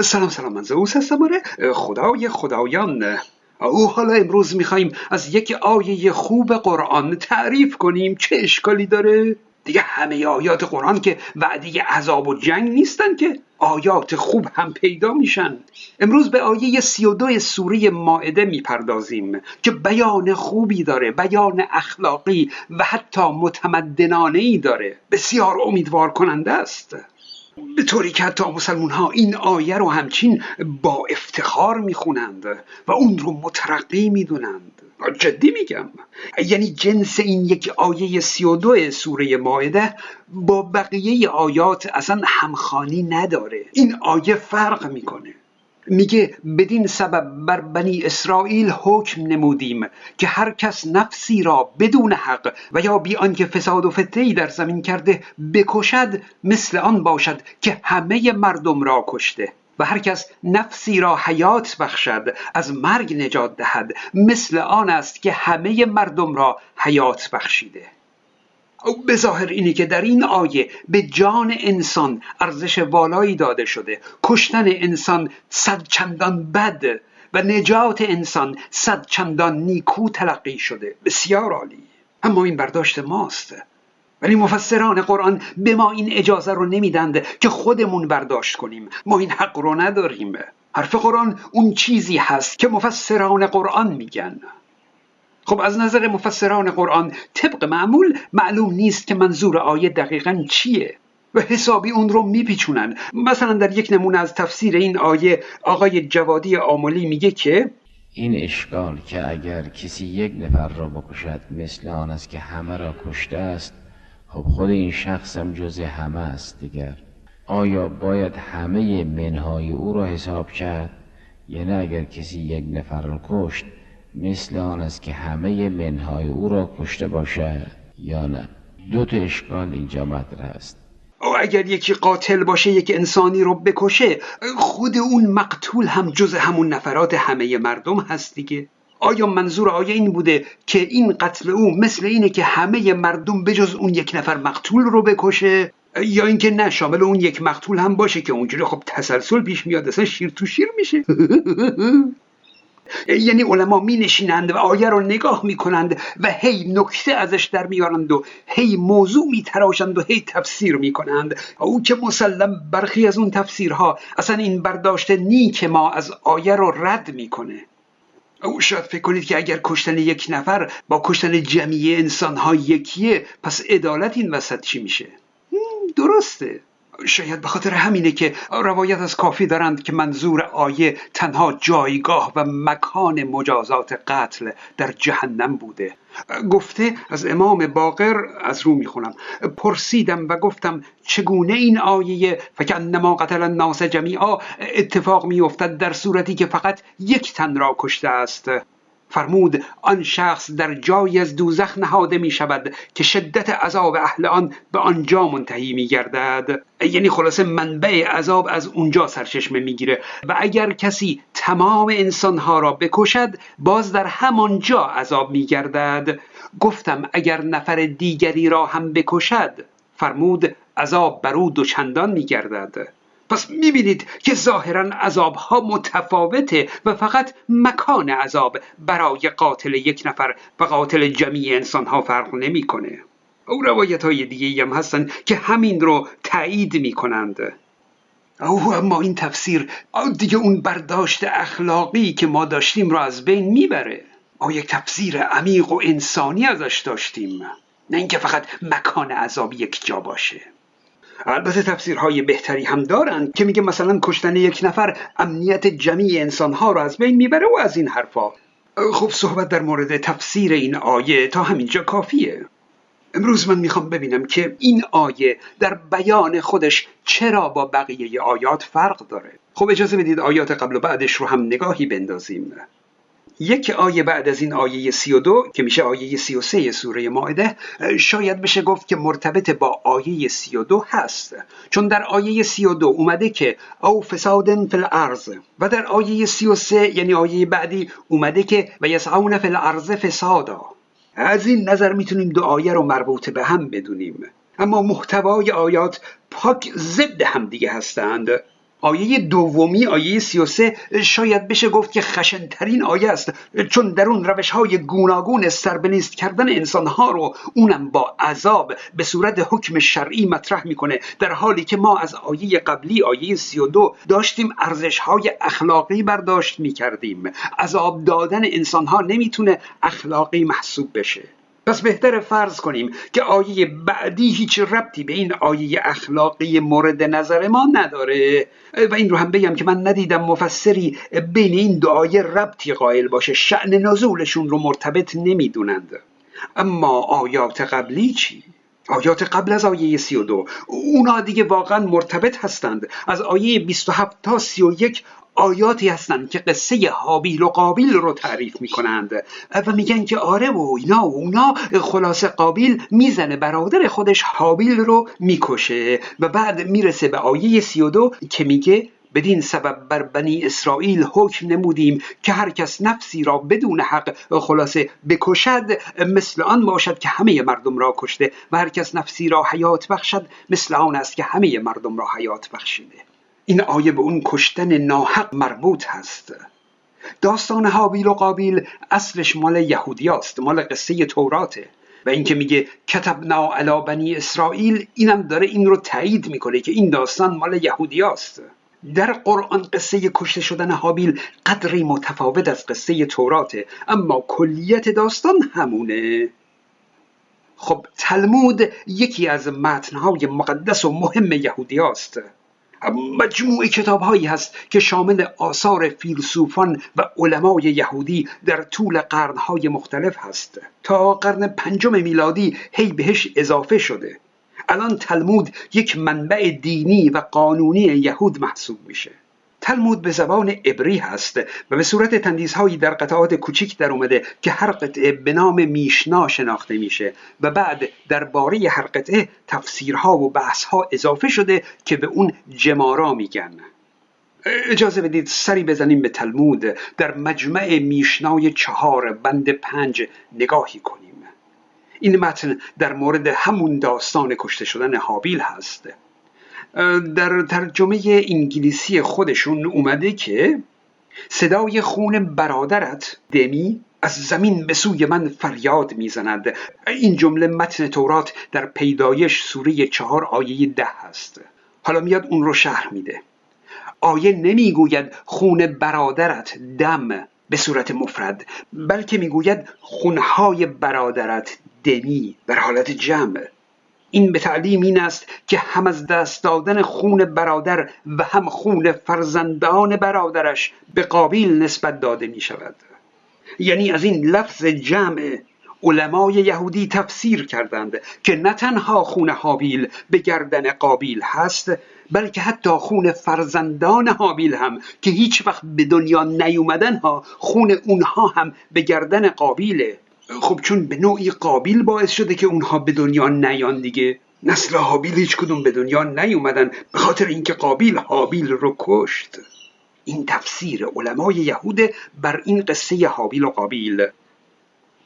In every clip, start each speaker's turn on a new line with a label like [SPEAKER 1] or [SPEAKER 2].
[SPEAKER 1] سلام سلام من زوس هستم آره. خدای خدایان. او حالا امروز می‌خوایم از یک آیه خوب قرآن تعریف کنیم. چه اشکالی داره؟ دیگه همه آیات قرآن که وعده عذاب و جنگ نیستن که آیات خوب هم پیدا میشن. امروز به آیه سی و دو سوره ماعده می‌پردازیم که بیان خوبی داره بیان اخلاقی و حتی متمدنانه ای داره. بسیار امیدوار کننده است. به طوری که حتی مسلمون ها این آیه رو همچین با افتخار می‌خونند و اون رو مترقی می‌دونند. جدی میگم. یعنی جنس این یک آیه سی و دو سوره ماعده با بقیه آیات اصلا همخانی نداره. این آیه فرق می‌کنه. میگه بدین سبب بر بنی اسرائیل حکم نمودیم که هر کس نفسی را بدون حق و یا بی آنکه فساد و فتنه در زمین کرده بکشد مثل آن باشد که همه مردم را کشته و هر کس نفسی را حیات بخشد از مرگ نجات دهد مثل آن است که همه مردم را حیات بخشیده. به ظاهر اینه که در این آیه به جان انسان ارزش والایی داده شده. کشتن انسان صد چندان بد و نجات انسان صد چندان نیکو تلقی شده. بسیار عالی. اما این برداشت ماست. ولی مفسران قرآن به ما این اجازه رو نمیدند که خودمون برداشت کنیم. ما این حق رو نداریم. حرف قرآن اون چیزی هست که مفسران قرآن میگن. خب از نظر مفسران قرآن طبق معمول معلوم نیست که منظور آیه دقیقا چیه و حسابی اون رو میپیچونن. مثلا در یک نمونه از تفسیر این آیه آقای جوادی آملی میگه که
[SPEAKER 2] این اشکال که اگر کسی یک نفر را بکشد مثل آن است که همه را کشته است خب خود این شخص هم جز همه است دیگر. آیا باید همه منهای او را حساب کرد؟ یعنی اگر کسی یک نفر را کشت مثل آن است که همه منهای او را کشته باشد یا نه. دو تا اشکال اینجا مطرح است.
[SPEAKER 1] اگر یکی قاتل باشه یک انسانی رو بکشه خود اون مقتول هم جز همون نفرات همه مردم هست دیگه. آیا منظور آیه این بوده که این قتل او مثل اینه که همه مردم بجز اون یک نفر مقتول رو بکشه؟ یا اینکه نه شامل اون یک مقتول هم باشه که اونجوری خب تسلسل پیش میاد اصلا شیر تو شیر میشه. یعنی علما می نشینند و آیه رو نگاه می کنند و هی نکته ازش در میارند و هی موضوع می تراشند و هی تفسیر می کنند او که مسلم برخی از اون تفسیرها اصلا این برداشت نیک ما از آیه رو رد می‌کنه. او شاید فکر کنید که اگر کشتن یک نفر با کشتن جمعی انسان ها یکیه پس عدالت این وسط چی میشه؟ درسته. شاید به خاطر همینه که روایت از کافی دارند که منظور آیه تنها جایگاه و مکان مجازات قتل در جهنم بوده. گفته از امام باقر از رو می‌خونم. پرسیدم و گفتم چگونه این آیه فکنما قتل الناس جمیعا اتفاق میافتد در صورتی که فقط یک تن را کشته است؟ فرمود آن شخص در جایی از دوزخ نهاده می شود که شدت عذاب اهل آن به آنجا منتهی می گردد. یعنی خلاصه منبع عذاب از اونجا سرچشمه می‌گیره و اگر کسی تمام انسانها را بکشد باز در همانجا عذاب می گردد. گفتم اگر نفر دیگری را هم بکشد فرمود عذاب بر او دوچندان می گردد. پس می‌بینید که ظاهرا عذاب ها متفاوته و فقط مکان عذاب برای قاتل یک نفر و قاتل جمعی انسان ها فرق نمی‌کنه. او روایت های دیگه هم هستن که همین رو تایید می‌کنند. او اما این تفسیر دیگه اون برداشت اخلاقی که ما داشتیم رو از بین می‌بره. ما یک تفسیر عمیق و انسانی ازش داشتیم. نه اینکه فقط مکان عذاب یک جا باشه. البته تفسیرهای بهتری هم دارند که میگه مثلا کشتن یک نفر امنیت جمعی انسانها رو از بین می‌بره و از این حرفا. خب صحبت در مورد تفسیر این آیه تا همینجا کافیه. امروز من می‌خوام ببینم که این آیه در بیان خودش چرا با بقیه آیات فرق داره. خب اجازه بدید آیات قبل و بعدش رو هم نگاهی بندازیم. یک آیه بعد از این آیه 32 که میشه آیه 33 سوره ماعده شاید بشه گفت که مرتبط با آیه 32 هست. چون در آیه 32 اومده که او فساد فی الارض و در آیه 33 یعنی آیه بعدی اومده که و یسعون فی الارض فسادا. از این نظر می‌تونیم دو آیه رو مربوط به هم بدونیم. اما محتوای آیات پاک ضد هم دیگه هستند. آیه دومی آیه 33 شاید بشه گفت که خشنترین آیه است. چون در اون روش های گوناگون سربنیست کردن انسان ها رو اونم با عذاب به صورت حکم شرعی مطرح می‌کنه. در حالی که ما از آیه قبلی آیه 32 داشتیم ارزش های اخلاقی برداشت می‌کردیم. عذاب دادن انسان ها نمی‌تونه اخلاقی محسوب بشه. پس بهتر فرض کنیم که آیه بعدی هیچ ربطی به این آیه اخلاقی مورد نظر ما نداره. و این رو هم بگم که من ندیدم مفسری بین این دو آیه ربطی قائل باشه. شعن نزولشون رو مرتبط نمی‌دونند. اما آیات قبلی چی؟ آیات قبل از آیه 32 اونا دیگه واقعا مرتبط هستند. از آیه 27 تا 31 آیاتی هستند که قصه حابیل و قابیل رو تعریف می‌کنند. و میگن که آره و اینا و اونا خلاص قابیل می‌زنه برادر خودش حابیل رو می‌کشه. و بعد می‌رسه به آیه 32 که میگه بدین سبب بر بنی اسرائیل حکم نمودیم که هر کس نفسی را بدون حق خلاصه بکشد مثل آن باشد که همه مردم را کشته. و هر کس نفسی را حیات بخشد مثل آن است که همه مردم را حیات بخشیده. این آیه به اون کشتن ناحق مربوط هست. داستان حابیل و قابیل اصلش مال یهودیاست مال قصه توراته. و اینکه میگه کتبنا علی بنی اسرائیل اینم داره این رو تایید می‌کنه که این داستان مال یهودیاست در قرآن قصه کشته شدن حابیل قدری متفاوت از قصه توراته اما کلیت داستان همونه. خب تلمود یکی از متنهای مقدس و مهم یهودی است. مجموعه کتاب هایی هست که شامل آثار فیلسوفان و علمای یهودی در طول قرنهای مختلف هست. تا قرن پنجم میلادی هی بهش اضافه شده. الان تلمود یک منبع دینی و قانونی یهود محسوب میشه. تلمود به زبان عبری هست و به صورت تندیزهایی در قطعات کوچیک در اومده که هر قطعه به نام میشنا شناخته میشه و بعد درباره هر قطعه تفسیرها و بحثها اضافه شده که به اون جمارا میگن. اجازه بدید سری بزنیم به تلمود. در مجمع میشنای چهار بند پنج نگاهی کنیم. این متن در مورد همون داستان کشته شدن حابیل هست. در ترجمه انگلیسی خودشون اومده که صدای خون برادرت دمی از زمین به سوی من فریاد می‌زند. این جمله متن تورات در پیدایش سوره چهار آیه ده هست. حالا میاد اون رو شهر میده. آیه نمی‌گوید خون برادرت دم به صورت مفرد بلکه می‌گوید خونهای برادرت دمی در حالت جمع. این به تعلیم این است که هم از دست دادن خون برادر و هم خون فرزندان برادرش به قابیل نسبت داده می شود یعنی از این لفظ جمع علمای یهودی تفسیر کردند که نه تنها خون حابیل به گردن قابیل هست بلکه حتی خون فرزندان حابیل هم که هیچ وقت به دنیا نیومدن ها خون اونها هم به گردن قابیله. خب چون به نوعی قابیل باعث شده که اونها به دنیا نیان دیگه. نسل حابیل هیچ کدوم به دنیا نیومدن به خاطر اینکه قابیل حابیل رو کشت. این تفسیر علمای یهود بر این قصه حابیل و قابیل.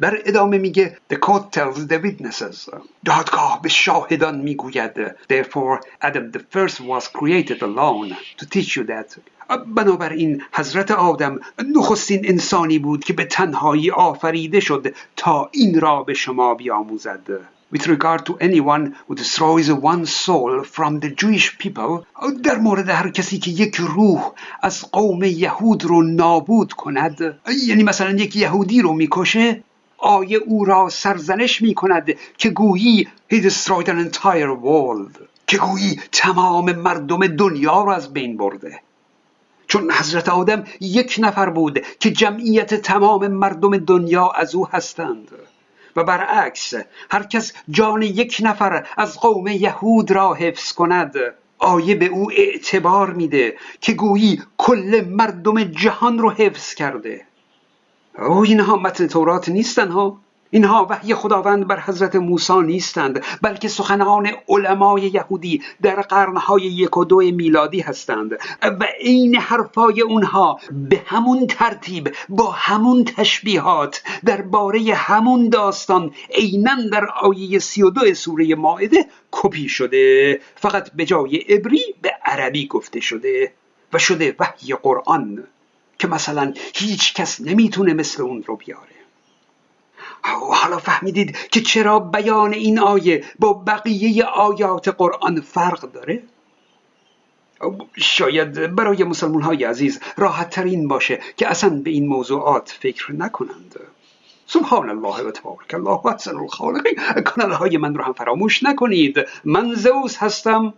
[SPEAKER 1] در ادامه میگه The court tells the witnesses. دادگاه به شاهدان می‌گوید Therefore Adam the first was created alone to teach you that. بنابراین حضرت آدم نخستین انسانی بود که به تنهایی آفریده شد تا این را به شما بیاموزد. With regard to anyone who destroys one soul from the Jewish people در مورد هر کسی که یک روح از قوم یهود رو نابود کند یعنی مثلا یک یهودی رو می‌کشه آیه او را سرزنش می کند که گویی he destroyed an entire world. که گویی تمام مردم دنیا را از بین برده. چون حضرت آدم یک نفر بود که جمعیت تمام مردم دنیا از او هستند. و برعکس هر کس جان یک نفر از قوم یهود را حفظ کند آیه به او اعتبار میده که گویی کل مردم جهان رو حفظ کرده. او اینها متن تورات نیستن ها اینها وحی خداوند بر حضرت موسی نیستند بلکه سخنان علمای یهودی در قرنهای یک و دو میلادی هستند. و عین حرفای اونها به همون ترتیب با همون تشبیهات درباره همون داستان عینا در آیه سی و دو سوره ماعده کپی شده. فقط به جای عبری به عربی گفته شده و شده وحی قرآن. که مثلا هیچ کس نمی‌تونه مثل اون رو بیاره. حالا فهمیدید که چرا بیان این آیه با بقیه آیات قرآن فرق داره؟ شاید برای مسلمان های عزیز راحت ترین باشه که اصلا به این موضوعات فکر نکنند. سبحان الله و تبارک الله و احسن الخالقین. کانال های من رو هم فراموش نکنید. من زوس هستم.